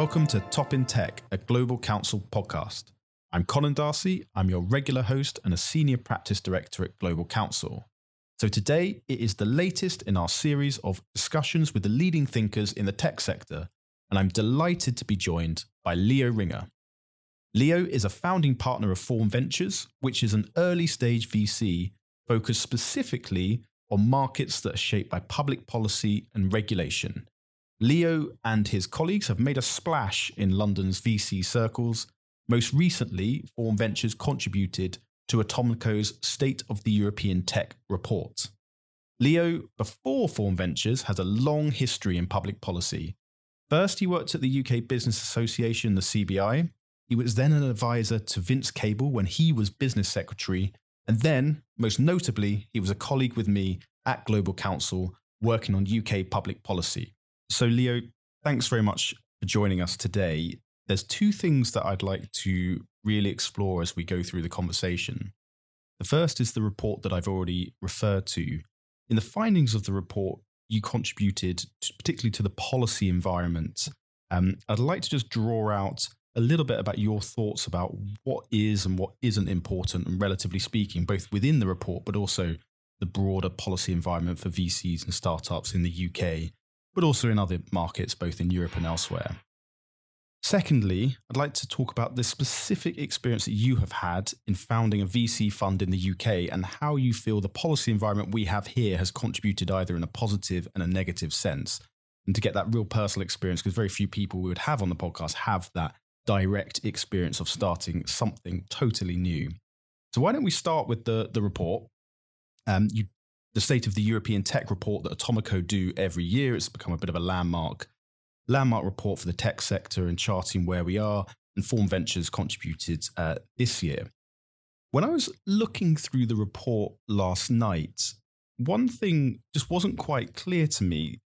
Welcome to Top in Tech, a Global Counsel podcast. I'm Conan D'Arcy. I'm your regular host and a senior practice director at Global Counsel. So today it is the latest in our series of discussions with the leading thinkers in the tech sector, and I'm delighted to be joined by Leo Ringer. Leo is a founding partner of Form Ventures, which is an early stage VC focused specifically on markets that are shaped by public policy and regulation. Leo and his colleagues have made a splash in London's VC circles. Most recently, Form Ventures contributed to Atomico's State of the European Tech report. Leo, before Form Ventures, has a long history in public policy. First, he worked at the UK Business Association, the CBI. He was then an advisor to Vince Cable when he was business secretary. And then, most notably, he was a colleague with me at Global Counsel working on UK public policy. So, Leo, thanks very much for joining us today. There's two things that I'd like to really explore as we go through the conversation. The first is the report that I've already referred to. In the findings of the report, you contributed to, particularly to the policy environment. Um, I'd like to just draw out a little bit about your thoughts about what is and what isn't important, and relatively speaking, both within the report, but also the broader policy environment for VCs and startups in the UK but also in other markets, both in Europe and elsewhere. Secondly, I'd like to talk about the specific experience that you have had in founding a VC fund in the UK and how you feel the policy environment we have here has contributed either in a positive and a negative sense. And to get that real personal experience, because very few people we would have on the podcast have that direct experience of starting something totally new. So, why don't we start with the, the report? Um, you the State of the European Tech report that Atomico do every year. It's become a bit of a landmark landmark report for the tech sector and charting where we are. And Form Ventures contributed uh, this year. When I was looking through the report last night, one thing just wasn't quite clear to me.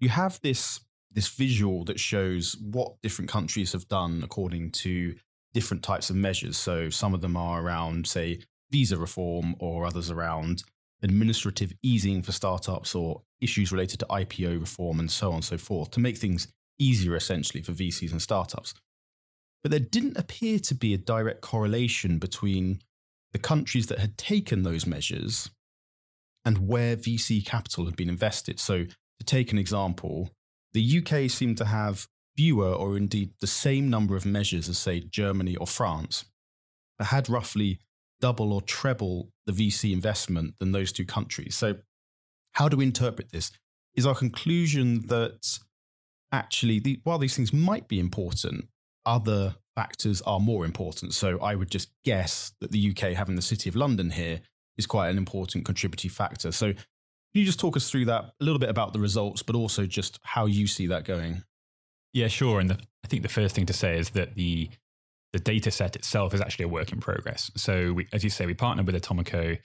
You have this this visual that shows what different countries have done according to different types of measures. So some of them are around, say, visa reform, or others around administrative easing for startups or issues related to IPO reform and so on and so forth to make things easier essentially for VCs and startups. But there didn't appear to be a direct correlation between the countries that had taken those measures and where VC capital had been invested. So, to take an example, the UK seemed to have fewer or indeed the same number of measures as, say, Germany or France, but had roughly double or treble the VC investment than those two countries. So, how do we interpret this? Is our conclusion that actually, the, while these things might be important, other factors are more important. So, I would just guess that the UK having the City of London here is quite an important contributing factor. So, can you just talk us through that a little bit about the results, but also just how you see that going? Yeah, sure. And the, I think the first thing to say is that the the data set itself is actually a work in progress. So, we, as you say, we partnered with Atomico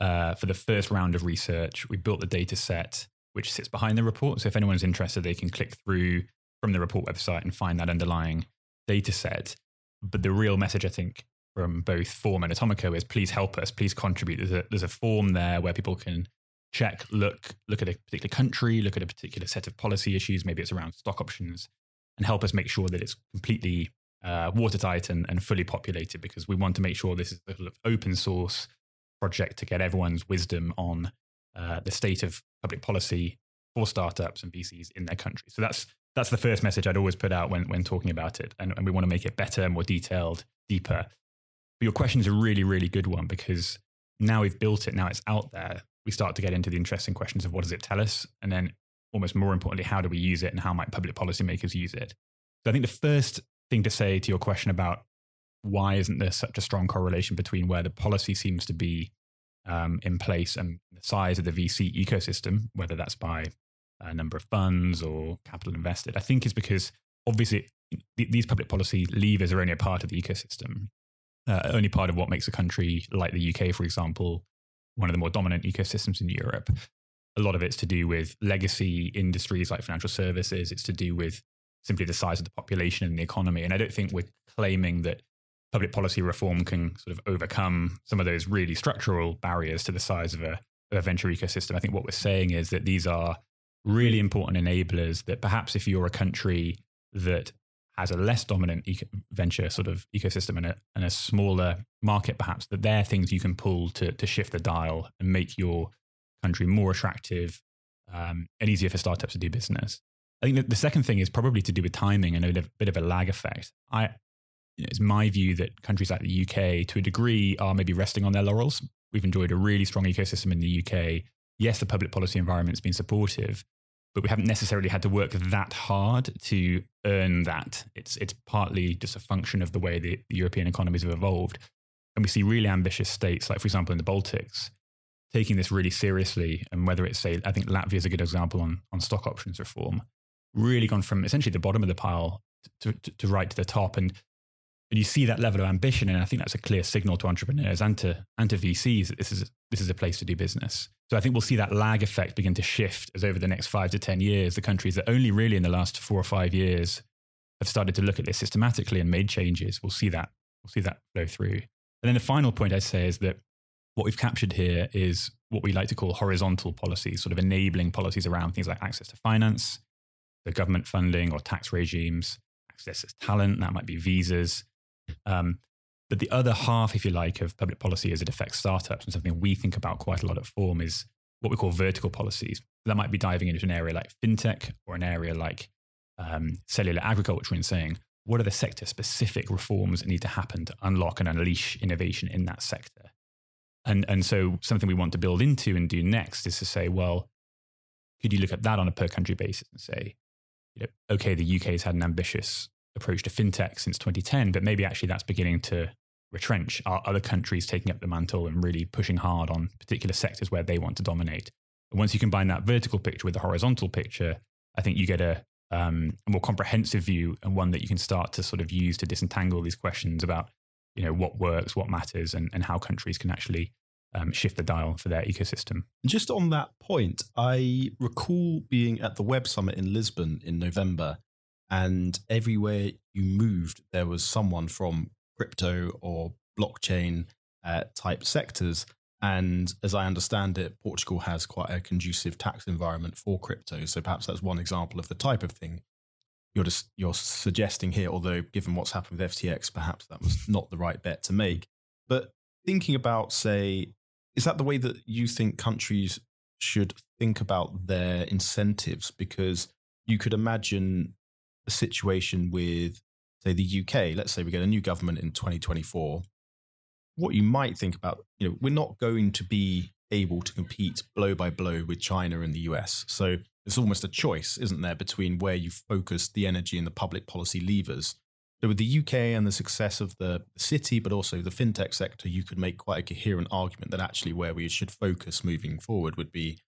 uh, for the first round of research. We built the data set which sits behind the report. So, if anyone's interested, they can click through from the report website and find that underlying data set. But the real message, I think, from both Form and Atomico is please help us, please contribute. There's a, there's a form there where people can check, look, look at a particular country, look at a particular set of policy issues. Maybe it's around stock options, and help us make sure that it's completely uh, watertight and, and fully populated because we want to make sure this is a sort of open source project to get everyone's wisdom on uh, the state of public policy for startups and VCs in their country. So that's that's the first message I'd always put out when when talking about it, and, and we want to make it better, more detailed, deeper. But your question is a really really good one because now we've built it, now it's out there. We start to get into the interesting questions of what does it tell us, and then almost more importantly, how do we use it, and how might public policymakers use it. So I think the first thing to say to your question about why isn't there such a strong correlation between where the policy seems to be um, in place and the size of the VC ecosystem, whether that's by a number of funds or capital invested, I think is because obviously these public policy levers are only a part of the ecosystem, uh, only part of what makes a country like the UK, for example, one of the more dominant ecosystems in Europe. A lot of it's to do with legacy industries like financial services. It's to do with simply the size of the population and the economy. And I don't think we're claiming that public policy reform can sort of overcome some of those really structural barriers to the size of a, of a venture ecosystem. I think what we're saying is that these are really important enablers that perhaps if you're a country that has a less dominant eco- venture sort of ecosystem and a, and a smaller market, perhaps, that there are things you can pull to, to shift the dial and make your country more attractive um, and easier for startups to do business. I think the second thing is probably to do with timing and a bit of a lag effect. I, it's my view that countries like the UK, to a degree, are maybe resting on their laurels. We've enjoyed a really strong ecosystem in the UK. Yes, the public policy environment's been supportive, but we haven't necessarily had to work that hard to earn that. It's it's partly just a function of the way the, the, European economies have evolved, and we see really ambitious states, like for example in the Baltics, taking this really seriously. And whether it's say, I think Latvia is a good example on on stock options reform, really gone from essentially the bottom of the pile to, to, to right to the top, and and you see that level of ambition, and I think that's a clear signal to entrepreneurs and to and to VCs that this is this is a place to do business. So I think we'll see that lag effect begin to shift as over the next five to ten years, the countries that only really in the last four or five years have started to look at this systematically and made changes. We'll see that we'll see that flow through. And then the final point I'd say is that what we've captured here is what we like to call horizontal policies, sort of enabling policies around things like access to finance, the government funding or tax regimes, access to talent, that might be visas, um, but the other half, if you like, of public policy as it affects startups and something we think about quite a lot at Form is what we call vertical policies. That might be diving into an area like fintech or an area like um, cellular agriculture and saying, what are the sector specific reforms that need to happen to unlock and unleash innovation in that sector? And, and so something we want to build into and do next is to say, well, could you look at that on a per country basis and say, you know, okay, the UK has had an ambitious approach to fintech since 2010, but maybe actually that's beginning to retrench. Are other countries taking up the mantle and really pushing hard on particular sectors where they want to dominate? And once you combine that vertical picture with the horizontal picture, I think you get a, um, a more comprehensive view and one that you can start to sort of use to disentangle these questions about, you know, what works, what matters, and, and how countries can actually um, shift the dial for their ecosystem. Just on that point, I recall being at the Web Summit in Lisbon in November and everywhere you moved, there was someone from crypto or blockchain uh, type sectors. And as I understand it, Portugal has quite a conducive tax environment for crypto. So perhaps that's one example of the type of thing you're just you're suggesting here. Although given what's happened with FTX, perhaps that was not the right bet to make. But thinking about, say, is that the way that you think countries should think about their incentives? Because you could imagine a situation with, say, the UK, let's say we get a new government in 2024, what you might think about, you know, we're not going to be able to compete blow by blow with China and the US. So it's almost a choice, isn't there, between where you focus the energy and the public policy levers. So with the UK and the success of the city, but also the fintech sector, you could make quite a coherent argument that actually where we should focus moving forward would be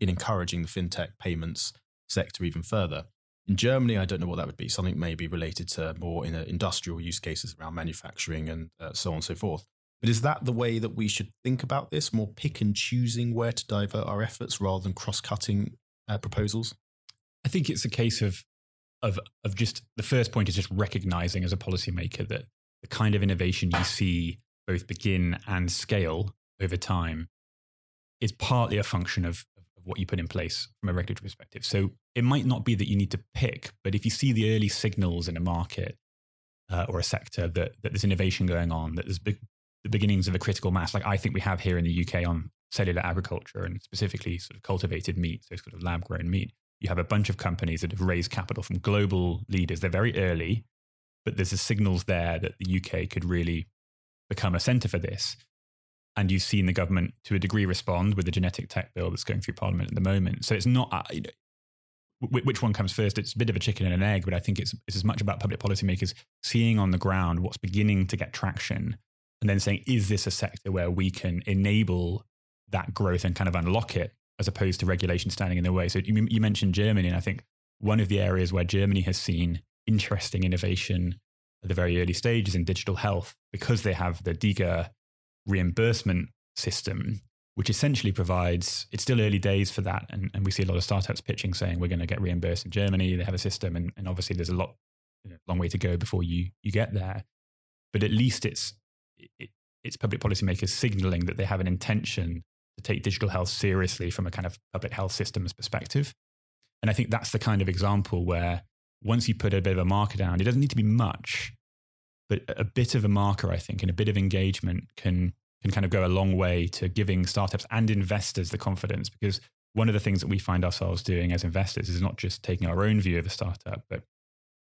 in encouraging the fintech payments sector even further. In Germany, I don't know what that would be. Something maybe related to more in industrial use cases around manufacturing and uh, so on and so forth. But is that the way that we should think about this? More pick and choosing where to divert our efforts rather than cross-cutting uh, proposals? I think it's a case of of of just the first point is just recognizing as a policymaker that the kind of innovation you see both begin and scale over time is partly a function of what you put in place from a regulatory perspective. So it might not be that you need to pick, but if you see the early signals in a market uh, or a sector that, that there's innovation going on, that there's the beginnings of a critical mass, like I think we have here in the UK on cellular agriculture and specifically sort of cultivated meat, so sort of lab grown meat, you have a bunch of companies that have raised capital from global leaders. They're very early, but there's a signals there that the UK could really become a center for this and you've seen the government to a degree respond with the genetic tech bill that's going through parliament at the moment. So it's not uh, you know, which one comes first. It's a bit of a chicken and an egg, but I think it's, it's as much about public policymakers seeing on the ground what's beginning to get traction, and then saying, is this a sector where we can enable that growth and kind of unlock it, as opposed to regulation standing in the way. So you, you mentioned Germany, and I think one of the areas where Germany has seen interesting innovation at the very early stages in digital health because they have the DiGA reimbursement system, which essentially provides, it's still early days for that. And, and we see a lot of startups pitching saying we're going to get reimbursed in Germany. They have a system. And, and obviously there's a lot, you know, long way to go before you, you get there. But at least it's, it, it's public policymakers signaling that they have an intention to take digital health seriously from a kind of public health systems perspective. And I think that's the kind of example where once you put a bit of a marker down, it doesn't need to be much, but a bit of a marker, I think, and a bit of engagement can can kind of go a long way to giving startups and investors the confidence. Because one of the things that we find ourselves doing as investors is not just taking our own view of a startup, but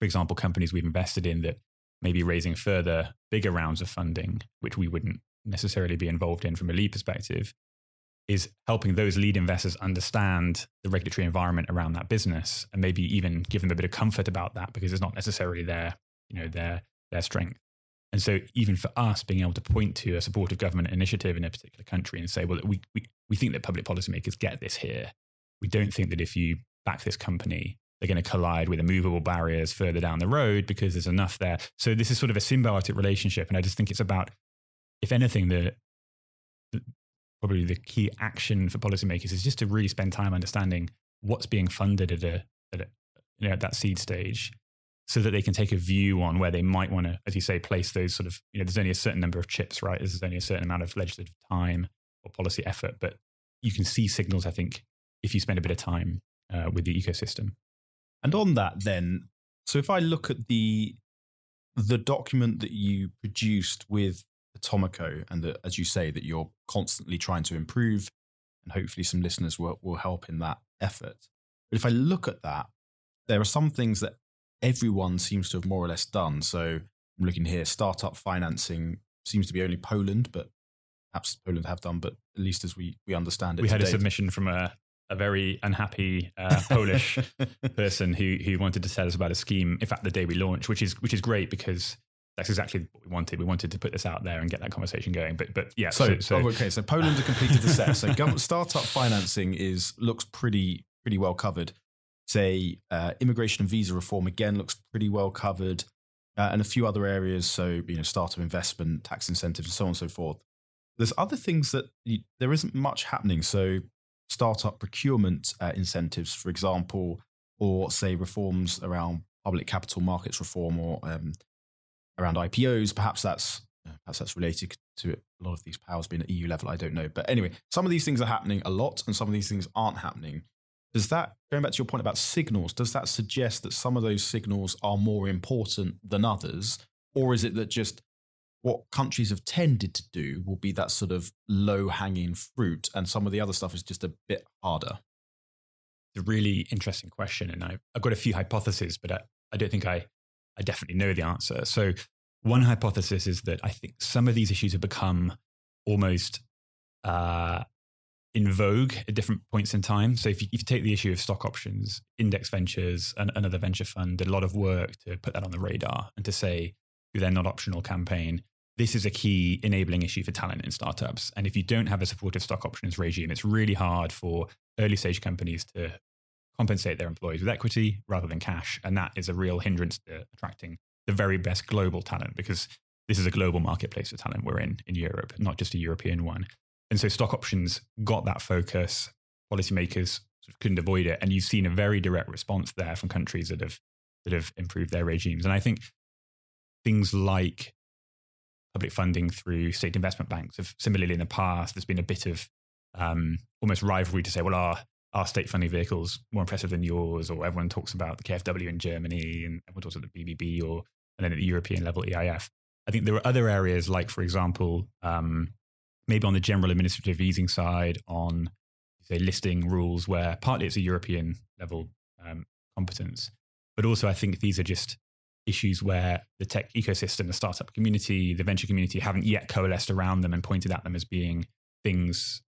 for example, companies we've invested in that may be raising further bigger rounds of funding, which we wouldn't necessarily be involved in from a lead perspective, is helping those lead investors understand the regulatory environment around that business and maybe even give them a bit of comfort about that because it's not necessarily their, you know, their their strength. And so even for us being able to point to a supportive government initiative in a particular country and say, well, we, we, we think that public policymakers get this here. We don't think that if you back this company, they're going to collide with immovable barriers further down the road because there's enough there. So this is sort of a symbiotic relationship. And I just think it's about, if anything, the, probably the key action for policymakers is just to really spend time understanding what's being funded at a, at, a, you know, at that seed stage so that they can take a view on where they might want to, as you say, place those sort of, you know, there's only a certain number of chips, right? There's only a certain amount of legislative time or policy effort, but you can see signals, I think, if you spend a bit of time uh, with the ecosystem. And on that, then, so if I look at the the document that you produced with Atomico, and that, as you say, that you're constantly trying to improve, and hopefully some listeners will, will help in that effort. But if I look at that, there are some things that everyone seems to have more or less done. So I'm looking here, startup financing seems to be only Poland, but perhaps Poland have done, but at least as we, we understand it. We had a submission from a, a very unhappy uh, Polish person who, who wanted to tell us about a scheme, in fact, the day we launched, which is, which is great because that's exactly what we wanted. We wanted to put this out there and get that conversation going. But but yeah. So, so, so oh, okay. So Poland have completed the set. So government startup financing is looks pretty pretty well covered. Say uh, immigration and visa reform again looks pretty well covered, uh, and a few other areas. So you know startup investment, tax incentives, and so on and so forth. There's other things that you, there isn't much happening. So startup procurement uh, incentives, for example, or say reforms around public capital markets reform or um, around IPOs. Perhaps that's perhaps that's related to a lot of these powers being at EU level. I don't know, but anyway, some of these things are happening a lot, and some of these things aren't happening. Does that going back to your point about signals? Does that suggest that some of those signals are more important than others, or is it that just what countries have tended to do will be that sort of low hanging fruit, and some of the other stuff is just a bit harder? It's a really interesting question, and I've, I've got a few hypotheses, but I, I don't think I I definitely know the answer. So, one hypothesis is that I think some of these issues have become almost uh, in vogue at different points in time. So, if you, if you, take the issue of stock options, Index Ventures, and another venture fund did a lot of work to put that on the radar and to say, through their not optional campaign, this is a key enabling issue for talent in startups. And if you don't have a supportive stock options regime, it's really hard for early stage companies to compensate their employees with equity rather than cash. And that is a real hindrance to attracting the very best global talent because this is a global marketplace for talent we're in in Europe, not just a European one. And so stock options got that focus. Policymakers sort of couldn't avoid it. And you've seen a very direct response there from countries that have that have improved their regimes. And I think things like public funding through state investment banks have similarly in the past, there's been a bit of um, almost rivalry to say, well, our our state funding vehicles more impressive than yours, or everyone talks about the KfW in Germany and everyone talks about the BBB, or and then at the European level EIF. I think there are other areas like, for example, um, maybe on the general administrative easing side, on say listing rules, where partly it's a European level um, competence, but also I think these are just issues where the tech ecosystem, the startup community, the venture community haven't yet coalesced around them and pointed at them as being things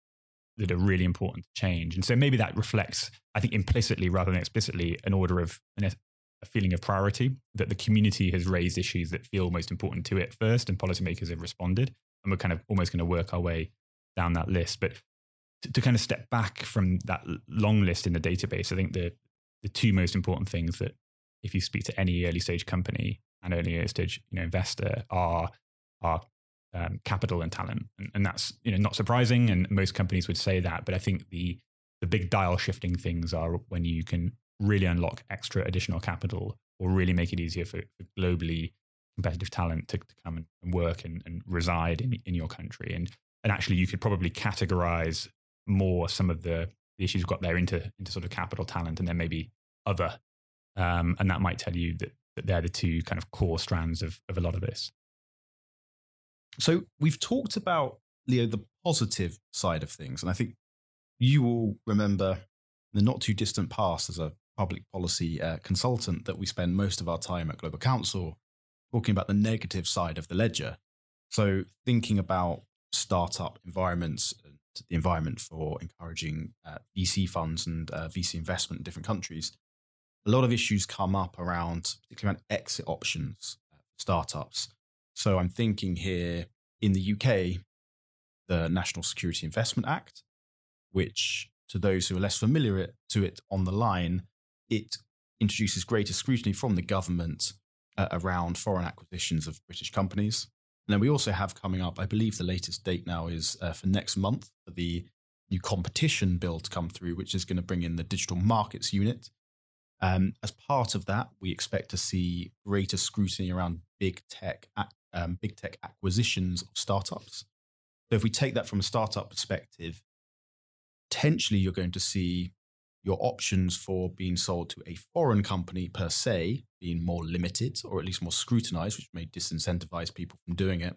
that are really important to change. And so maybe that reflects, I think, implicitly rather than explicitly, an order of an, a feeling of priority that the community has raised issues that feel most important to it first, and policymakers have responded. And we're kind of almost going to work our way down that list. But to, to kind of step back from that long list in the database, I think the the two most important things that if you speak to any early stage company and early stage you know investor are are um, capital and talent, and, and, that's you know not surprising, and most companies would say that. But I think the the big dial shifting things are when you can really unlock extra additional capital, or really make it easier for, for globally competitive talent to, to come and work and, and reside in in your country, and and actually you could probably categorize more some of the, issues you've got there into into sort of capital talent, and then maybe other Um, and that might tell you that, that they're the two kind of core strands of, of a lot of this. So we've talked about, Leo, the positive side of things. And I think you will remember the not too distant past as a public policy uh, consultant that we spend most of our time at Global Counsel talking about the negative side of the ledger. So thinking about startup environments, and the environment for encouraging uh, VC funds and uh, VC investment in different countries, a lot of issues come up around, particularly around exit options, uh, startups. So I'm thinking here in the UK, the National Security Investment Act, which to those who are less familiar to it on the line, it introduces greater scrutiny from the government uh, around foreign acquisitions of British companies. And then we also have coming up, I believe the latest date now is uh, for next month, the new competition bill to come through, which is going to bring in the digital markets unit. Um, as part of that, we expect to see greater scrutiny around big tech, um, big tech acquisitions of startups. So if we take that from a startup perspective, potentially you're going to see your options for being sold to a foreign company per se being more limited or at least more scrutinized, which may disincentivize people from doing it.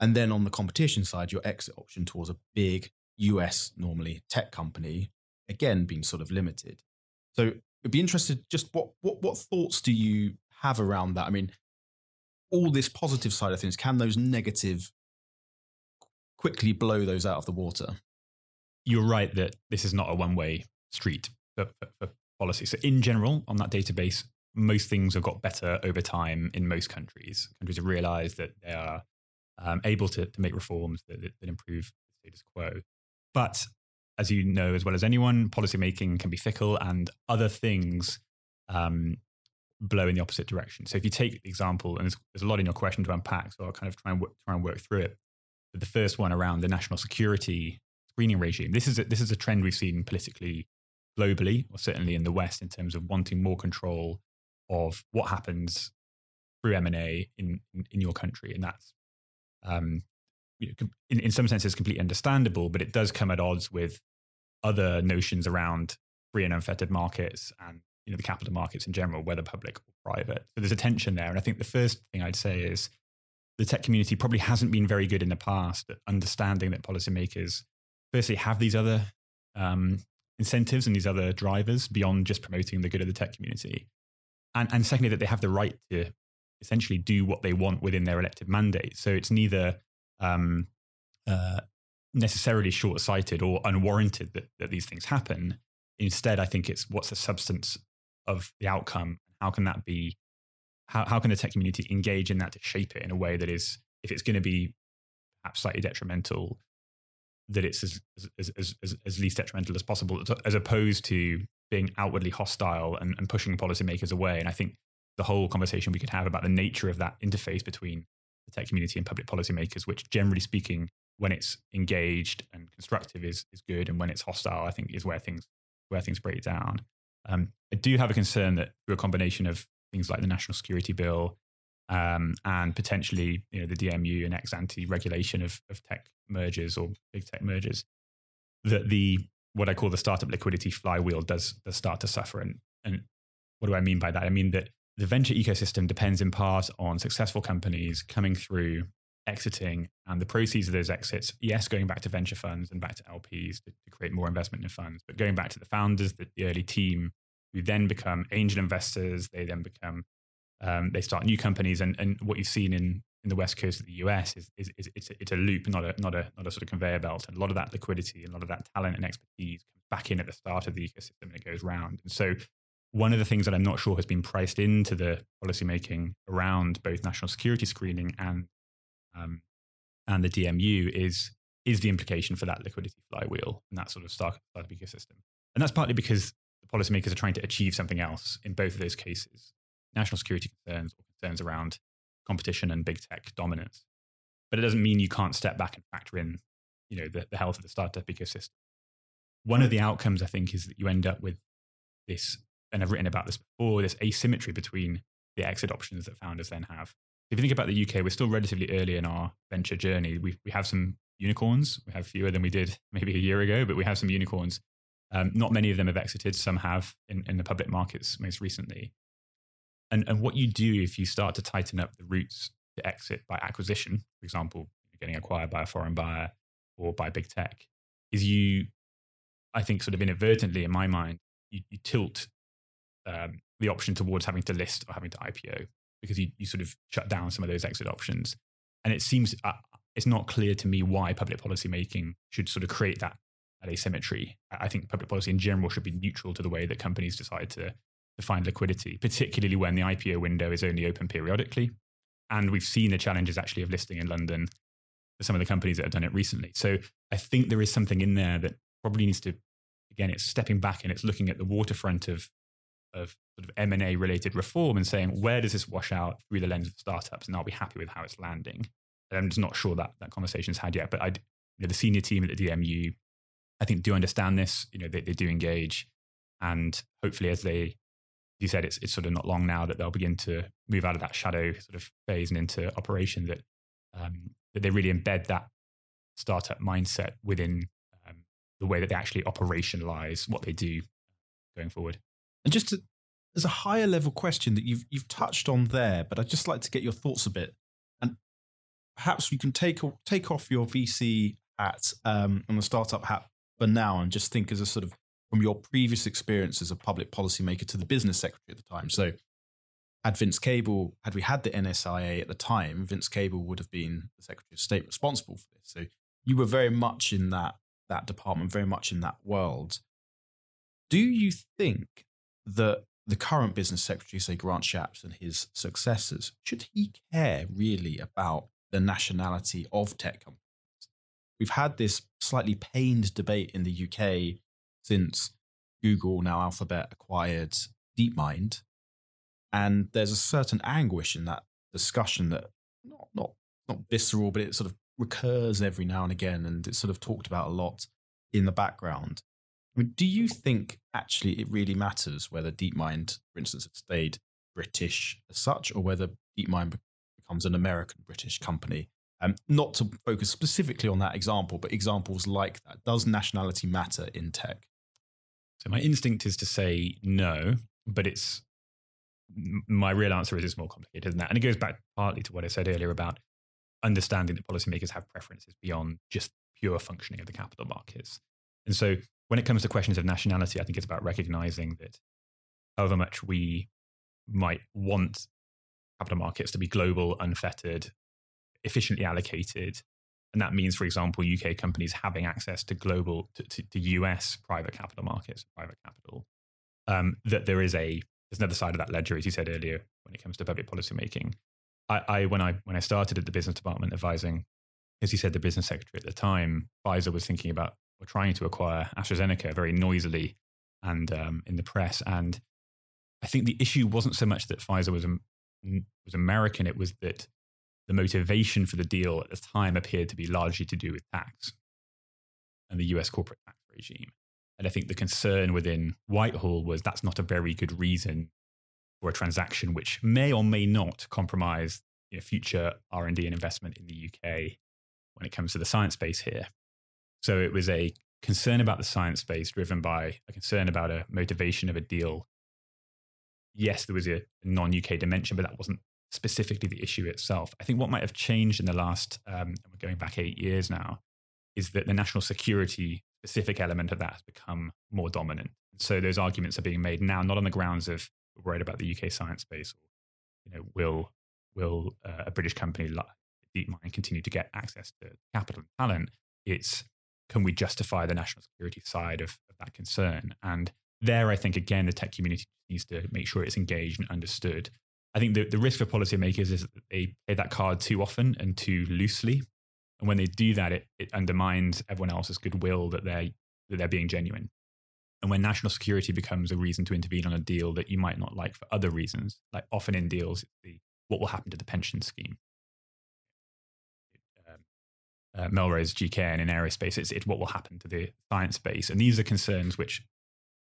And then on the competition side, your exit option towards a big US, normally tech company, again being sort of limited. So I'd be interested just what, what, what thoughts do you have around that? I mean, all this positive side of things, can those negative quickly blow those out of the water? You're right that this is not a one way street for, for, for policy. So, in general, on that database, most things have got better over time in most countries. Countries have realized that they are um, able to, to make reforms that, that, that improve the status quo. But as you know as well as anyone, policymaking can be fickle and other things um, blow in the opposite direction. So if you take the example, and there's, there's, a lot in your question to unpack, so I'll kind of try and work, try and work through it. But the first one around the national security screening regime. This is a, this is a trend we've seen politically globally, or certainly in the West, in terms of wanting more control of what happens through M and A in, in, your country, and that's um, in, in some senses completely understandable, but it does come at odds with other notions around free and unfettered markets and you know the capital markets in general, whether public or private. So there's a tension there, and I think the first thing I'd say is the tech community probably hasn't been very good in the past at understanding that policymakers firstly have these other um, incentives and these other drivers beyond just promoting the good of the tech community. And, and secondly, that they have the right to essentially do what they want within their elected mandate. So it's neither um, uh, necessarily short sighted or unwarranted that, that these things happen. Instead, I think it's what's the substance of the outcome? How can that be? How, how can the tech community engage in that to shape it in a way that is, if it's going to be perhaps slightly detrimental, that it's as, as, as, as, least detrimental as possible, as opposed to being outwardly hostile and, and pushing policymakers away. And I think the whole conversation we could have about the nature of that interface between the tech community and public policymakers, which generally speaking, when it's engaged and constructive is, is good. And when it's hostile, I think is where things, where things break down. Um, I do have a concern that through a combination of things like the national security bill um, and potentially you know, the DMU and ex ante regulation of, of tech mergers or big tech mergers, that the what I call the startup liquidity flywheel does, does start to suffer. And, and what do I mean by that? I mean that the venture ecosystem depends in part on successful companies coming through, exiting, and the proceeds of those exits, yes, going back to venture funds and back to LPs to, to create more investment in funds, but going back to the founders, the, the early team, who then become angel investors, they then become um, they start new companies, and, and what you've seen in, in the west coast of the US is, is, is it's, a, it's a loop, not a not a not a sort of conveyor belt. And a lot of that liquidity and a lot of that talent and expertise comes back in at the start of the ecosystem and it goes round. And so one of the things that I'm not sure has been priced into the policymaking around both national security screening and um, and the DMU is is the implication for that liquidity flywheel and that sort of startup ecosystem. And that's partly because the policymakers are trying to achieve something else in both of those cases national security concerns or concerns around competition and big tech dominance. But it doesn't mean you can't step back and factor in, you know, the, the health of the startup ecosystem. One of the outcomes, I think, is that you end up with this, and I've written about this before, this asymmetry between the exit options that founders then have. If you think about the UK, we're still relatively early in our venture journey. We, we have some unicorns. We have fewer than we did maybe a year ago, but we have some unicorns. Um, not many of them have exited. Some have in, in the public markets most recently. And, and what you do if you start to tighten up the routes to exit by acquisition, for example, getting acquired by a foreign buyer or by big tech, is you, I think, sort of inadvertently in my mind, you, you tilt um, the option towards having to list or having to IPO because you, you sort of shut down some of those exit options. And it seems uh, it's not clear to me why public policy making should sort of create that, that asymmetry. I think public policy in general should be neutral to the way that companies decide to, to find liquidity, particularly when the IPO window is only open periodically. And we've seen the challenges actually of listing in London for some of the companies that have done it recently. So I think there is something in there that probably needs to, again, it's stepping back and it's looking at the waterfront of of sort of M&A related reform and saying, where does this wash out through the lens of startups? And I'll be happy with how it's landing. And I'm just not sure that that conversation's had yet, but I, you know, the senior team at the DMU, I think do understand this, you know, they, they do engage. And hopefully as they, you said, it's, it's sort of not long now that they'll begin to move out of that shadow sort of phase and into operation that, um, that they really embed that startup mindset within um, the way that they actually operationalize what they do going forward. And just there's a higher level question that you've you've touched on there, but I'd just like to get your thoughts a bit, and perhaps you can take take off your VC hat um, and the startup hat for now, and just think as a sort of from your previous experience as a public policymaker to the business secretary at the time. So, had Vince Cable, had we had the NSIA at the time, Vince Cable would have been the Secretary of State responsible for this. So, you were very much in that that department, very much in that world. Do you think that the current business secretary, say Grant Shapps and his successors, should he care really about the nationality of tech companies? We've had this slightly pained debate in the UK since Google, now Alphabet, acquired DeepMind. And there's a certain anguish in that discussion that not not not visceral, but it sort of recurs every now and again, and it's sort of talked about a lot in the background. Do you think actually it really matters whether DeepMind, for instance, had stayed British as such, or whether DeepMind becomes an American British company? Um, not to focus specifically on that example, but examples like that. Does nationality matter in tech? So my instinct is to say no, but it's my real answer is it's more complicated than that, and it goes back partly to what I said earlier about understanding that policymakers have preferences beyond just pure functioning of the capital markets. And so when it comes to questions of nationality, I think it's about recognizing that however much we might want capital markets to be global, unfettered, efficiently allocated, and that means, for example, UK companies having access to global, to, to, to US private capital markets, private capital, um, that there is a, there's another side of that ledger, as you said earlier, when it comes to public policy making. I, I, when I when I started at the business department advising, as you said, the business secretary at the time, Pfizer was thinking about were trying to acquire AstraZeneca very noisily and um, in the press. And I think the issue wasn't so much that Pfizer was was American; it was that the motivation for the deal at the time appeared to be largely to do with tax and the U.S. corporate tax regime. And I think the concern within Whitehall was that's not a very good reason for a transaction which may or may not compromise you know, future R&D and investment in the UK when it comes to the science base here. So it was a concern about the science base driven by a concern about a motivation of a deal. Yes, there was a non UK dimension, but that wasn't specifically the issue itself. I think what might have changed in the last, um, we're going back eight years now, is that the national security specific element of that has become more dominant. So those arguments are being made now, not on the grounds of worried about the UK science base, or you know, will will uh, a British company like DeepMind continue to get access to capital and talent? It's can we justify the national security side of, of that concern? And there, I think, again, the tech community needs to make sure it's engaged and understood. I think the, the risk for policymakers is that they play that card too often and too loosely. And when they do that, it, it undermines everyone else's goodwill that they're, that they're being genuine. And when national security becomes a reason to intervene on a deal that you might not like for other reasons, like often in deals, the what will happen to the pension scheme uh, Melrose GKN in aerospace. It's, it's what will happen to the science base. And these are concerns which,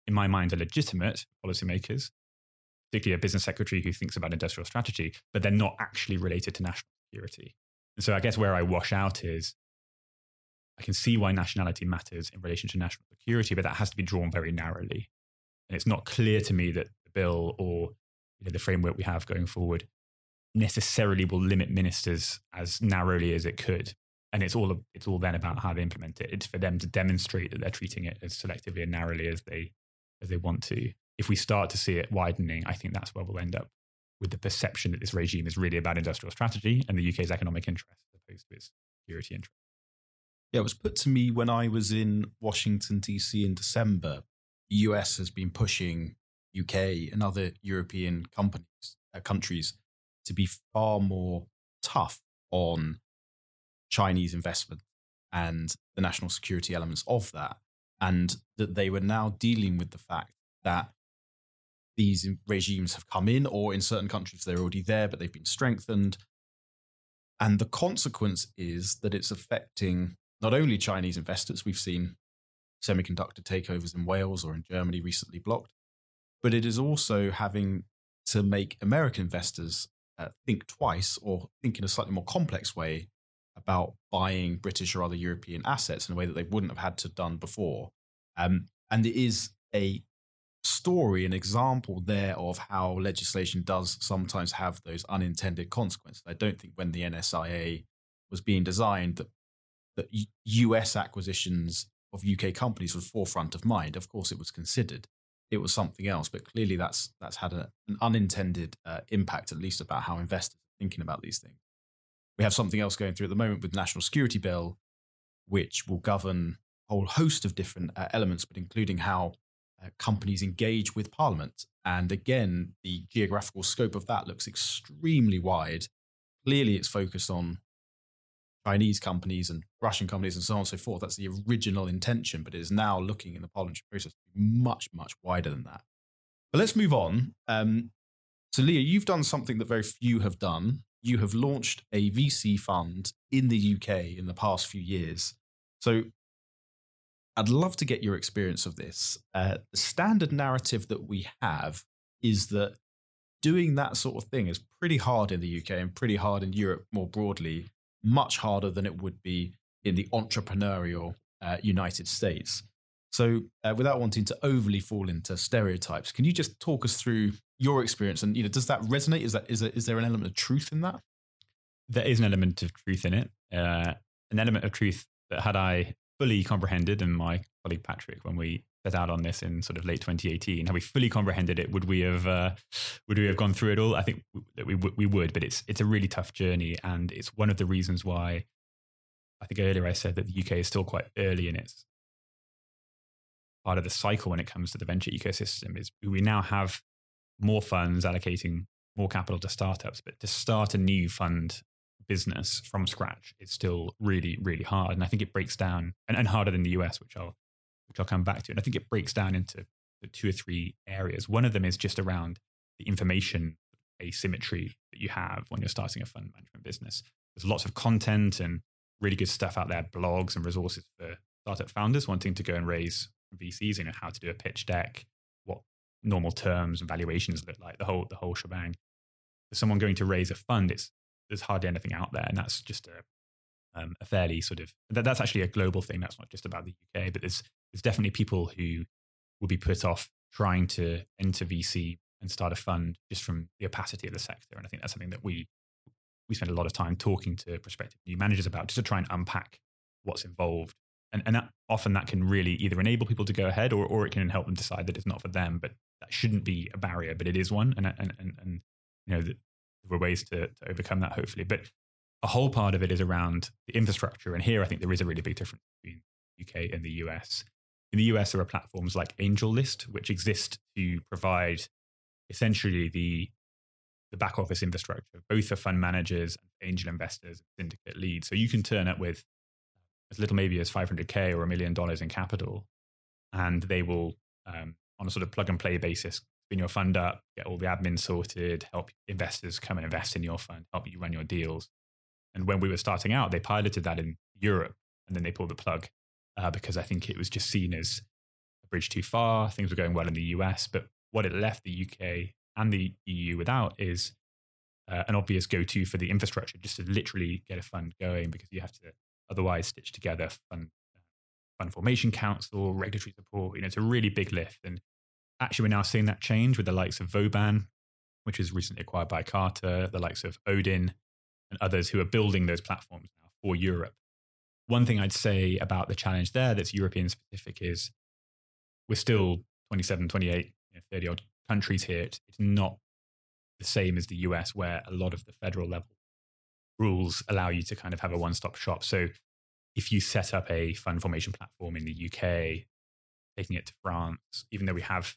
in my mind, are legitimate policymakers, particularly a business secretary who thinks about industrial strategy, but they're not actually related to national security. And so I guess where I wash out is I can see why nationality matters in relation to national security, but that has to be drawn very narrowly. And it's not clear to me that the bill or you know, the framework we have going forward necessarily will limit ministers as narrowly as it could. And it's all it's all then about how they implement it. It's for them to demonstrate that they're treating it as selectively and narrowly as they as they want to. If we start to see it widening, I think that's where we'll end up with the perception that this regime is really about industrial strategy and the UK's economic interest as opposed to its security interest. Yeah, it was put to me when I was in Washington, D.C. in December. The US has been pushing UK and other European companies, uh, countries to be far more tough on Chinese investment and the national security elements of that. And that they were now dealing with the fact that these regimes have come in, or in certain countries they're already there, but they've been strengthened. And the consequence is that it's affecting not only Chinese investors, we've seen semiconductor takeovers in Wales or in Germany recently blocked, but it is also having to make American investors uh, think twice or think in a slightly more complex way about buying British or other European assets in a way that they wouldn't have had to done before. Um, and it is a story, an example there of how legislation does sometimes have those unintended consequences. I don't think when the NSIA was being designed that that US acquisitions of UK companies was forefront of mind. Of course, it was considered. It was something else, but clearly that's that's had a, an unintended uh, impact, at least about how investors are thinking about these things. We have something else going through at the moment with the National Security Bill, which will govern a whole host of different uh, elements, but including how uh, companies engage with Parliament. And again, the geographical scope of that looks extremely wide. Clearly, it's focused on Chinese companies and Russian companies and so on and so forth. That's the original intention, but it is now looking in the parliamentary process much, much wider than that. But let's move on. Um, so, Leo, you've done something that very few have done. You have launched a VC fund in the UK in the past few years. So, I'd love to get your experience of this. Uh, the standard narrative that we have is that doing that sort of thing is pretty hard in the UK and pretty hard in Europe more broadly much harder than it would be in the entrepreneurial uh, United States. So, uh, without wanting to overly fall into stereotypes, can you just talk us through your experience? And you know, does that resonate? Is that is there, is there an element of truth in that? There is an element of truth in it. Uh, an element of truth that had I fully comprehended, and my colleague Patrick, when we set out on this in sort of late 2018, had we fully comprehended it, would we have uh, would we have gone through it all? I think that we we would, but it's it's a really tough journey, and it's one of the reasons why I think earlier I said that the UK is still quite early in its part of the cycle when it comes to the venture ecosystem. Is we now have more funds allocating more capital to startups, but to start a new fund business from scratch is still really, really hard. And I think it breaks down and, and harder than the US, which I'll which I'll come back to. And I think it breaks down into two or three areas. One of them is just around the information asymmetry that you have when you're starting a fund management business. There's lots of content and really good stuff out there, blogs and resources for startup founders wanting to go and raise VCs, you know, how to do a pitch deck, normal terms and valuations look like, the whole the whole shebang. For someone going to raise a fund, it's there's hardly anything out there, and that's just a um, a fairly sort of that, that's actually a global thing. That's not just about the UK, but there's there's definitely people who will be put off trying to enter VC and start a fund just from the opacity of the sector. And I think that's something that we we spend a lot of time talking to prospective new managers about just to try and unpack what's involved. And, and that, often that can really either enable people to go ahead or, or it can help them decide that it's not for them. But that shouldn't be a barrier, but it is one. And, and, and, and you know, there are ways to, to overcome that, hopefully. But a whole part of it is around the infrastructure. And here I think there is a really big difference between UK and the US. In the US, there are platforms like AngelList, which exist to provide essentially the the back office infrastructure, both for fund managers, and angel investors, syndicate leads. So you can turn up with as little maybe as 500k or a million dollars in capital, and they will, um, on a sort of plug and play basis, spin your fund up, get all the admin sorted, help investors come and invest in your fund, help you run your deals. And when we were starting out, they piloted that in Europe, and then they pulled the plug uh, because I think it was just seen as a bridge too far. Things were going well in the US, but what it left the UK and the EU without is uh, an obvious go to for the infrastructure, just to literally get a fund going because you have to otherwise stitched together fund, fund formation counsel, regulatory support. You know, it's a really big lift. And actually, we're now seeing that change with the likes of Vauban, which was recently acquired by Carta, the likes of Odin, and others who are building those platforms now for Europe. One thing I'd say about the challenge there that's European specific is we're still 27, 28, you know, 30 odd countries here. It's not the same as the US, where a lot of the federal level rules allow you to kind of have a one stop shop. So if you set up a fund formation platform in the UK, taking it to France, even though we have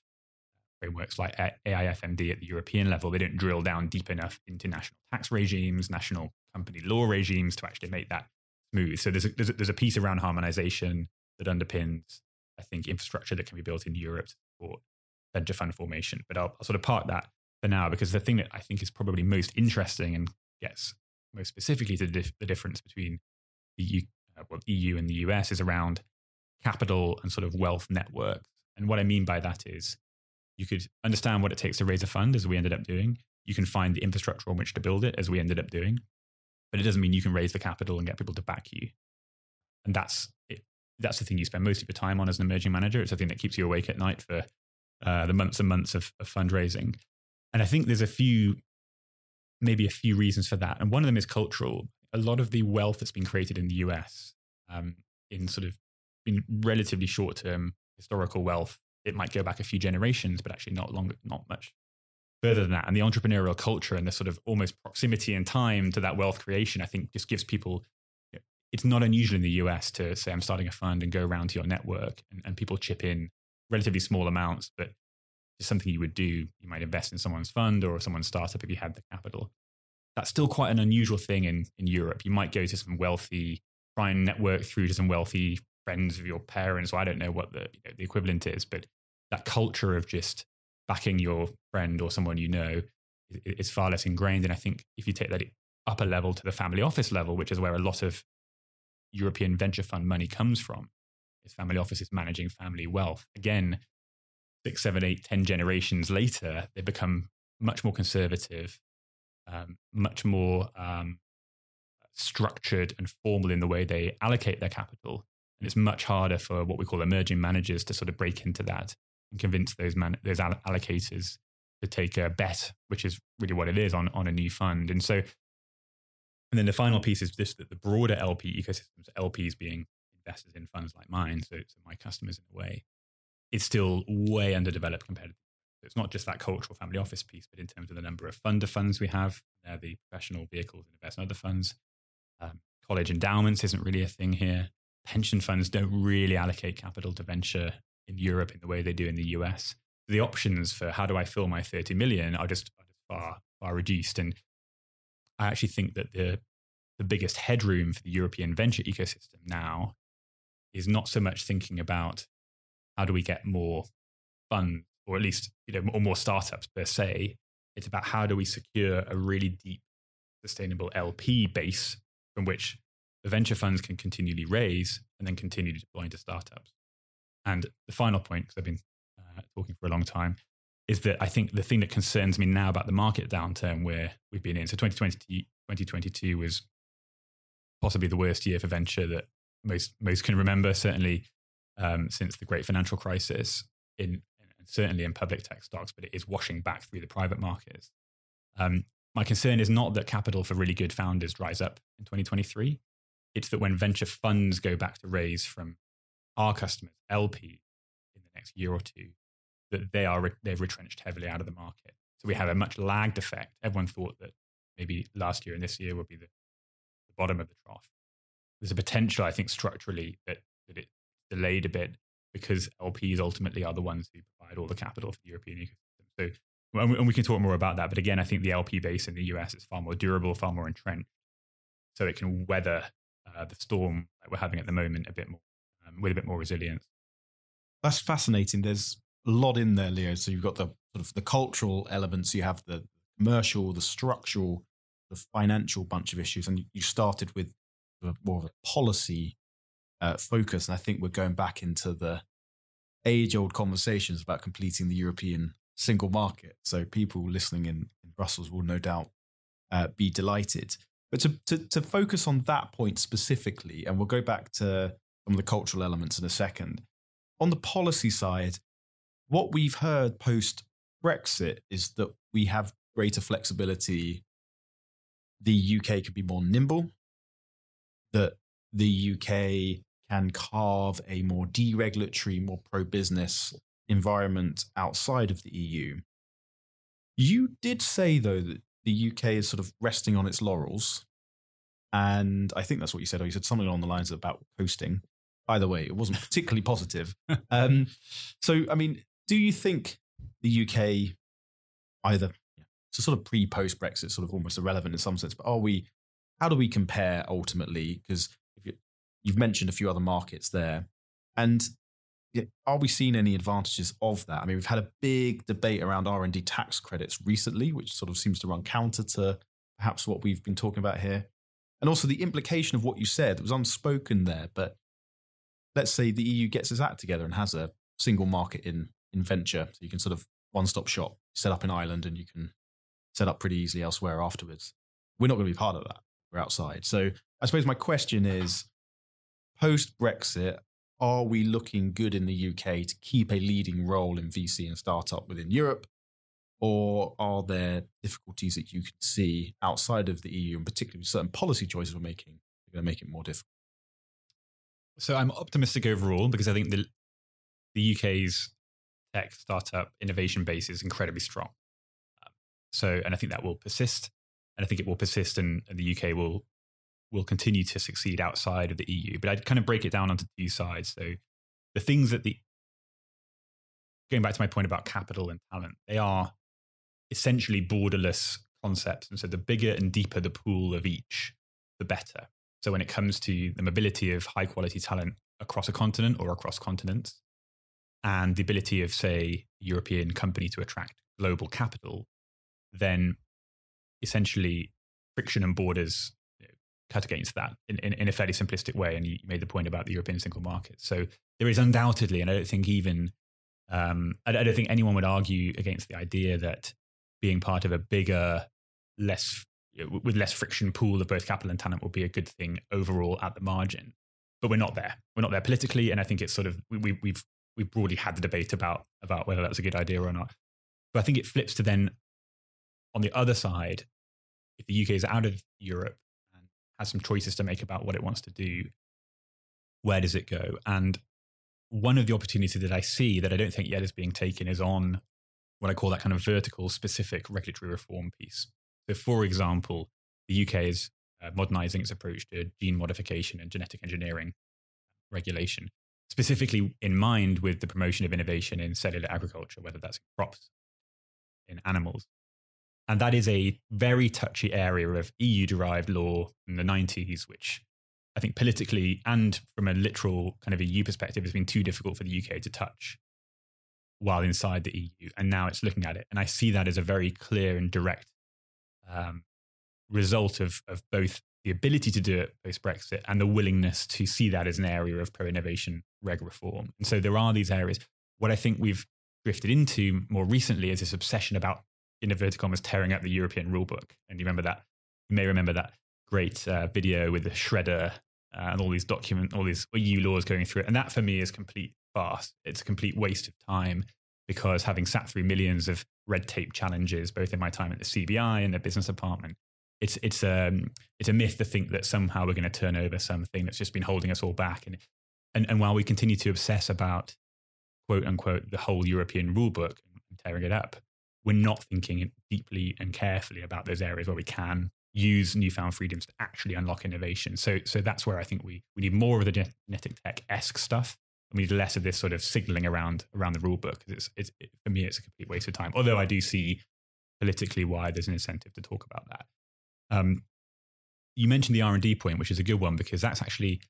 frameworks like AIFMD at the European level, they don't drill down deep enough into national tax regimes, national company law regimes to actually make that smooth. So there's a, there's a, there's a piece around harmonization that underpins, I think, infrastructure that can be built in Europe to support venture fund formation. But I'll, I'll sort of park that for now because the thing that I think is probably most interesting and gets most specifically the, dif- the difference between the EU, uh, well, EU and the US is around capital and sort of wealth networks. And what I mean by that is you could understand what it takes to raise a fund, as we ended up doing. You can find the infrastructure on which to build it, as we ended up doing. But it doesn't mean you can raise the capital and get people to back you. And that's it. That's the thing you spend most of your time on as an emerging manager. It's the thing that keeps you awake at night for uh, the months and months of, of fundraising. And I think there's a few, maybe a few reasons for that. And one of them is cultural. A lot of the wealth that's been created in the US um, in sort of in relatively short term historical wealth it might go back a few generations, but actually not longer, not much further than that. And the entrepreneurial culture and the sort of almost proximity and time to that wealth creation, I think, just gives people. It's not unusual in the US to say, I'm starting a fund and go around to your network, and, and people chip in relatively small amounts, but it's something you would do. You might invest in someone's fund or someone's startup if you had the capital. That's still quite an unusual thing in, in Europe. You might go to some wealthy, try and network through to some wealthy friends of your parents, or I don't know what the, you know, the equivalent is, but that culture of just backing your friend or someone you know is far less ingrained. And I think if you take that upper level to the family office level, which is where a lot of European venture fund money comes from, is family offices managing family wealth. Again, six, seven, eight, ten generations later, they become much more conservative, um, much more um, structured and formal in the way they allocate their capital. And it's much harder for what we call emerging managers to sort of break into that and convince those man- those allocators to take a bet, which is really what it is on on a new fund. And so, and then the final piece is just that the broader LP ecosystems, LPs being investors in funds like mine, so, so my customers in a way, is still way underdeveloped compared. to it's not just that cultural family office piece, but in terms of the number of funder funds we have, uh, the professional vehicles and invest in other funds. Um, college endowments isn't really a thing here pension funds don't really allocate capital to venture in Europe in the way they do in the US. The options for how do I fill my 30 million are just, are just far, far reduced. And I actually think that the, the biggest headroom for the European venture ecosystem now is not so much thinking about how do we get more funds or at least you know or more startups per se. It's about how do we secure a really deep, sustainable LP base from which the venture funds can continually raise and then continue to deploy into startups. And the final point, because I've been uh, talking for a long time, is that I think the thing that concerns me now about the market downturn where we've been in, so 2020, 2022 was possibly the worst year for venture that most most can remember, certainly um, since the great financial crisis, in certainly in public tech stocks, but it is washing back through the private markets. Um, my concern is not that capital for really good founders dries up in 2023. It's that when venture funds go back to raise from our customers, LP, in the next year or two, that they are they've retrenched heavily out of the market. So we have a much lagged effect. Everyone thought that maybe last year and this year would be the, the bottom of the trough. There's a potential, I think, structurally that that it's delayed a bit because LPs ultimately are the ones who provide all the capital for the European ecosystem. So, and we can talk more about that. But again, I think the LP base in the US is far more durable, far more entrenched, so it can weather uh, the storm that we're having at the moment a bit more um, with a bit more resilience. That's fascinating. There's a lot in there, Leo. So you've got the sort of the cultural elements, you have the commercial, the structural, the financial bunch of issues, and you started with more of a policy uh, focus. And I think we're going back into the age-old conversations about completing the European single market. So people listening in, in Brussels will no doubt uh, be delighted. But to, to, to focus on that point specifically, and we'll go back to some of the cultural elements in a second. On the policy side, what we've heard post Brexit is that we have greater flexibility. The UK can be more nimble, that the UK can carve a more deregulatory, more pro business environment outside of the EU. You did say, though, that the UK is sort of resting on its laurels. And I think that's what you said, or you said something along the lines about coasting. Either way, it wasn't particularly positive. Um, so, I mean, do you think the UK either so sort of pre post Brexit, sort of almost irrelevant in some sense, but are we? How do we compare ultimately? Because you've mentioned a few other markets there, and are we seeing any advantages of that? I mean, we've had a big debate around R and D tax credits recently, which sort of seems to run counter to perhaps what we've been talking about here, and also the implication of what you said was unspoken there. But let's say the EU gets its act together and has a single market in in venture, so you can sort of one stop shop set up in Ireland, and you can set up pretty easily elsewhere afterwards. We're not going to be part of that. We're outside. So I suppose my question is post Brexit, are we looking good in the UK to keep a leading role in VC and startup within Europe? Or are there difficulties that you can see outside of the EU, and particularly certain policy choices we're making, are going to make it more difficult? So I'm optimistic overall because I think the the UK's tech startup innovation base is incredibly strong. Um, so, and I think that will persist, and I think it will persist, and, and the UK will will continue to succeed outside of the EU. But I'd kind of break it down onto two sides. So the things that the going back to my point about capital and talent, they are essentially borderless concepts. And so the bigger and deeper the pool of each, the better. So when it comes to the mobility of high quality talent across a continent or across continents, and the ability of, say, European company to attract global capital, then essentially friction and borders cut against that in, in, in, a fairly simplistic way. And you made the point about the European single market. So there is undoubtedly, and I don't think even, um, I, I don't think anyone would argue against the idea that being part of a bigger, less with less friction pool of both capital and talent will be a good thing overall at the margin. But we're not there. We're not there politically, and I think it's sort of we, we've we've broadly had the debate about about whether that's a good idea or not. But I think it flips to then on the other side, if the UK is out of Europe has some choices to make about what it wants to do, where does it go? And one of the opportunities that I see that I don't think yet is being taken is on what I call that kind of vertical specific regulatory reform piece. So, for example, the UK is uh, modernizing its approach to gene modification and genetic engineering regulation, specifically in mind with the promotion of innovation in cellular agriculture, whether that's crops, in animals. And that is a very touchy area of EU derived law in the 90s, which I think politically and from a literal kind of EU perspective has been too difficult for the UK to touch while inside the EU. And now it's looking at it. And I see that as a very clear and direct um, result of, of both the ability to do it post Brexit and the willingness to see that as an area of pro innovation reg reform. And so there are these areas. What I think we've drifted into more recently is this obsession about in inverted commas tearing up the European rulebook. And you remember that? You may remember that great uh, video with the shredder uh, and all these document, all these EU laws going through it. And that for me is complete farce. It's a complete waste of time because having sat through millions of red tape challenges, both in my time at the CBI and the business department, it's it's um it's a myth to think that somehow we're going to turn over something that's just been holding us all back. And and, and while we continue to obsess about quote unquote the whole European rulebook and tearing it up, we're not thinking deeply and carefully about those areas where we can use newfound freedoms to actually unlock innovation. So, so that's where I think we, we need more of the genetic tech esque stuff. And we need less of this sort of signaling around around the rule book. It's, it's, it, for me, it's a complete waste of time. Although I do see politically why there's an incentive to talk about that. Um, you mentioned the R and D point, which is a good one because that's actually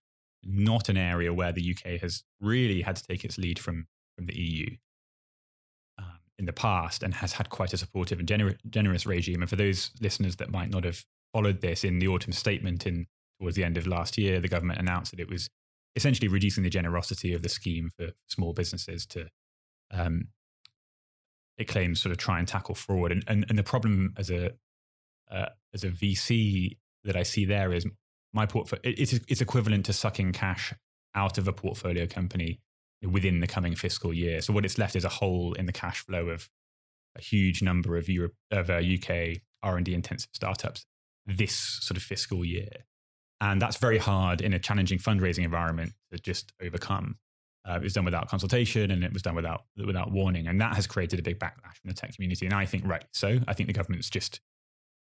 not an area where the UK has really had to take its lead from from the EU in the past and has had quite a supportive and gener- generous regime. And for those listeners that might not have followed this, in the autumn statement in towards the end of last year, the government announced that it was essentially reducing the generosity of the scheme for small businesses to, um, it claims, sort of try and tackle fraud. And, and, and the problem as a uh, as a VC that I see there is my portfolio. It's it's equivalent to sucking cash out of a portfolio company within the coming fiscal year. So what it's left is a hole in the cash flow of a huge number of Europe of uh, UK R and D intensive startups this sort of fiscal year, and that's very hard in a challenging fundraising environment to just overcome. Uh, it was done without consultation and it was done without without warning, and that has created a big backlash in the tech community. And I think right, so I think the government's just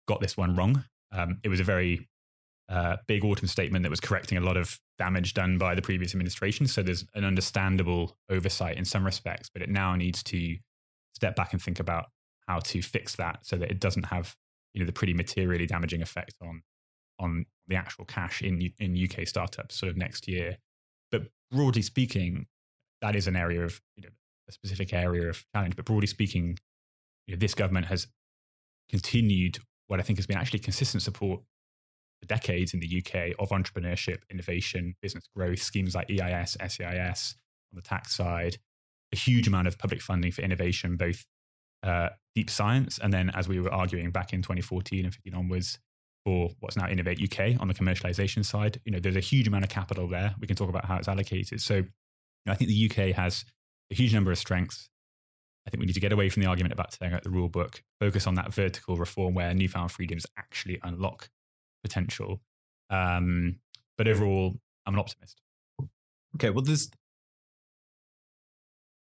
got this one wrong. Um, it was a very big autumn statement that was correcting a lot of damage done by the previous administration. So there's an understandable oversight in some respects, but it now needs to step back and think about how to fix that so that it doesn't have you know the pretty materially damaging effect on on the actual cash in in UK startups sort of next year. But broadly speaking, that is an area of you know a specific area of challenge. But broadly speaking, you know, this government has continued what I think has been actually consistent support decades in the UK of entrepreneurship, innovation, business growth, schemes like EIS, SEIS on the tax side, a huge amount of public funding for innovation, both uh, deep science, and then as we were arguing back in 2014 and 15 onwards, for what's now Innovate UK on the commercialization side. You know, there's a huge amount of capital there. We can talk about how it's allocated. So you know, I think the UK has a huge number of strengths. I think we need to get away from the argument about tearing out the rule book, focus on that vertical reform where newfound freedoms actually unlock potential. Um, but overall, I'm an optimist. Okay, well, there's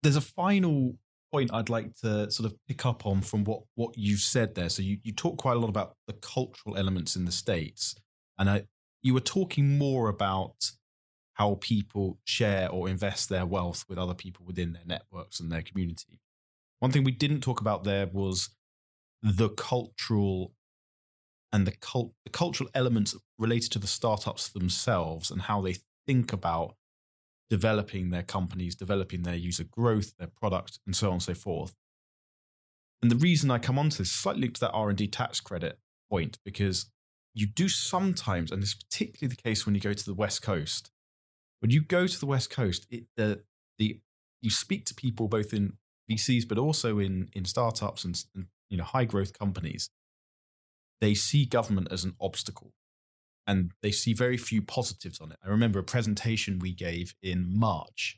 there's a final point I'd like to sort of pick up on from what what you've said there. So you you talk quite a lot about the cultural elements in the states, and I, you were talking more about how people share or invest their wealth with other people within their networks and their community. One thing we didn't talk about there was the cultural and the, cult, the cultural elements related to the startups themselves and how they think about developing their companies, developing their user growth, their product, and so on and so forth. And the reason I come on to this slightly to that R&D tax credit point, because you do sometimes, and this is particularly the case when you go to the West Coast, when you go to the West Coast, it, the, the, you speak to people both in VCs, but also in, in startups and, and you know, high growth companies they see government as an obstacle and they see very few positives on it. I remember a presentation we gave in March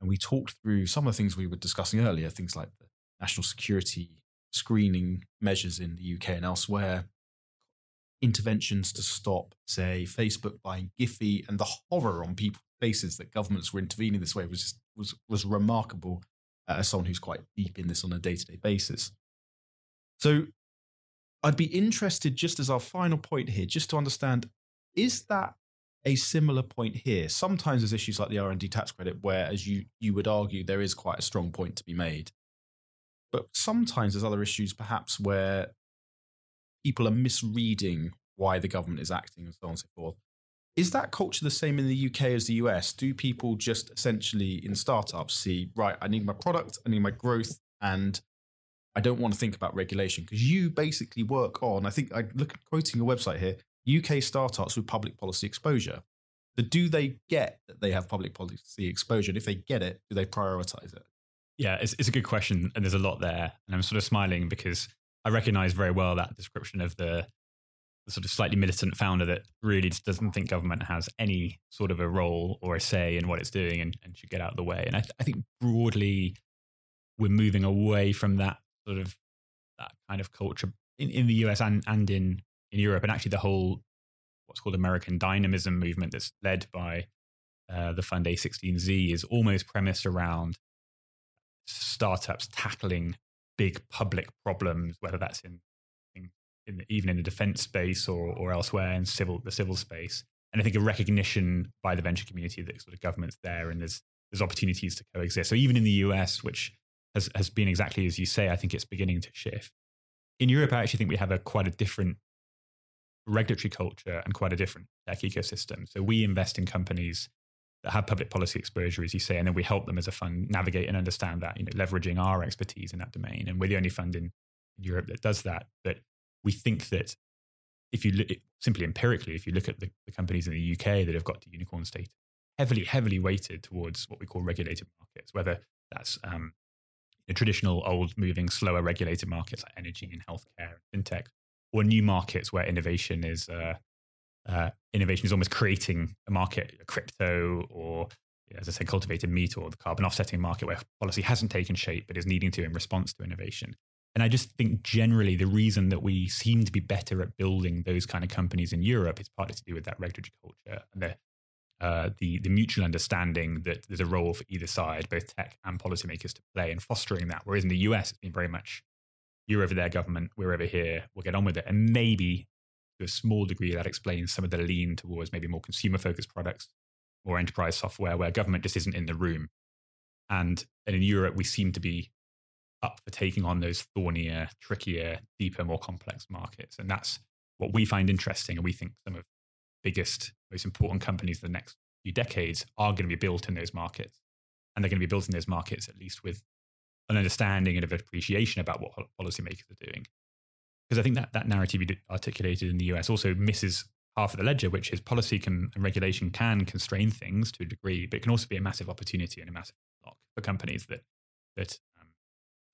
and we talked through some of the things we were discussing earlier, things like the national security screening measures in the UK and elsewhere, interventions to stop, say, Facebook buying Giphy, and the horror on people's faces that governments were intervening this way was just, was was remarkable uh, as someone who's quite deep in this on a day to day basis. So I'd be interested, just as our final point here, just to understand is that a similar point here? Sometimes there's issues like the R and D tax credit, where, as you you would argue, there is quite a strong point to be made. But sometimes there's other issues, perhaps, where people are misreading why the government is acting and so on and so forth. Is that culture the same in the UK as the US? Do people just essentially in startups see, right, I need my product, I need my growth, and I don't want to think about regulation because you basically work on, I think I look at quoting your website here, UK startups with public policy exposure. So do they get that they have public policy exposure? And if they get it, do they prioritize it? Yeah, it's, it's a good question. And there's a lot there. And I'm sort of smiling because I recognize very well that description of the, the sort of slightly militant founder that really doesn't think government has any sort of a role or a say in what it's doing and, and should get out of the way. And I, th- I think broadly, we're moving away from that sort of that kind of culture in, in the US and, and in, in Europe. And actually, the whole what's called American dynamism movement that's led by uh, the fund A16Z is almost premised around startups tackling big public problems, whether that's in, in, in even in the defense space or, or elsewhere in civil the civil space. And I think a recognition by the venture community that sort of government's there and there's there's opportunities to coexist. So even in the US, which has, has been exactly as you say. I think it's beginning to shift. In Europe, I actually think we have a quite a different regulatory culture and quite a different tech ecosystem. So we invest in companies that have public policy exposure, as you say, and then we help them as a fund navigate and understand that, you know, leveraging our expertise in that domain. And we're the only fund in Europe that does that. But we think that if you look simply empirically, if you look at the, the companies in the UK that have got to unicorn state, heavily, heavily weighted towards what we call regulated markets, whether that's um, traditional, old, moving, slower regulated markets like energy and healthcare and fintech, or new markets where innovation is uh, uh, innovation is almost creating a market, crypto, or as I said, cultivated meat, or the carbon offsetting market where policy hasn't taken shape but is needing to in response to innovation. And I just think generally the reason that we seem to be better at building those kind of companies in Europe is partly to do with that regulatory culture and the uh, the the mutual understanding that there's a role for either side, both tech and policymakers, to play in fostering that. Whereas in the US, it's been very much you're over there, government, we're over here, we'll get on with it, and maybe to a small degree that explains some of the lean towards maybe more consumer focused products, more enterprise software, where government just isn't in the room. And, and in Europe, we seem to be up for taking on those thornier, trickier, deeper, more complex markets, and that's what we find interesting, and we think some of biggest, most important companies the next few decades are going to be built in those markets. And they're going to be built in those markets, at least with an understanding and of appreciation about what policymakers are doing. Because I think that, that narrative you articulated in the US also misses half of the ledger, which is policy can, and regulation can constrain things to a degree, but it can also be a massive opportunity and a massive block for companies that, that um,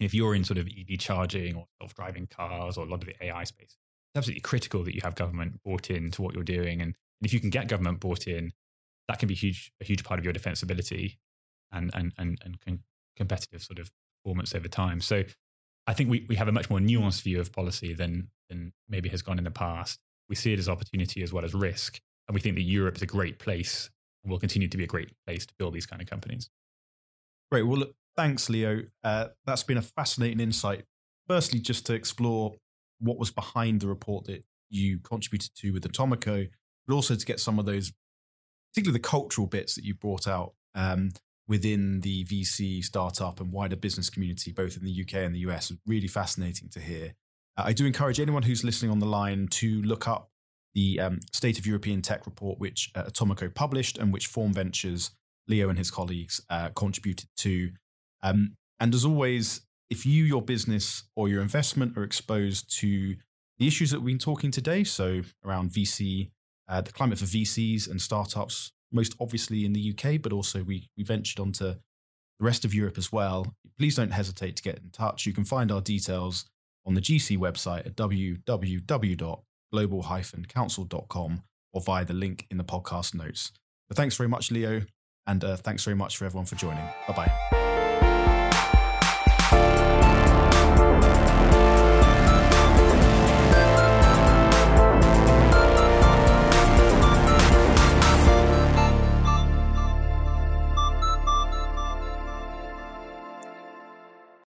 if you're in sort of EV charging or self driving cars or a lot of the AI space, absolutely critical that you have government bought in to what you're doing. And, if you can get government bought in, that can be huge, a huge part of your defensibility and, and, and, and competitive sort of performance over time. So I think we, we have a much more nuanced view of policy than, than maybe has gone in the past. We see it as opportunity as well as risk. And we think that Europe is a great place and will continue to be a great place to build these kind of companies. Great. Well, look, thanks, Leo. Uh, that's been a fascinating insight. Firstly, just to explore what was behind the report that you contributed to with Atomico, but also to get some of those, particularly the cultural bits that you brought out um, within the VC startup and wider business community, both in the UK and the US. Really fascinating to hear. Uh, I do encourage anyone who's listening on the line to look up the um, State of European Tech report, which uh, Atomico published and which Form Ventures, Leo and his colleagues uh, contributed to. Um, and as always, if you, your business, or your investment are exposed to the issues that we've been talking today, so around VC, uh, the climate for VCs and startups, most obviously in the UK, but also we, we ventured onto the rest of Europe as well, please don't hesitate to get in touch. You can find our details on the GC website at www.global-counsel.com or via the link in the podcast notes. But thanks very much, Leo, and uh, thanks very much for everyone for joining. Bye bye bye.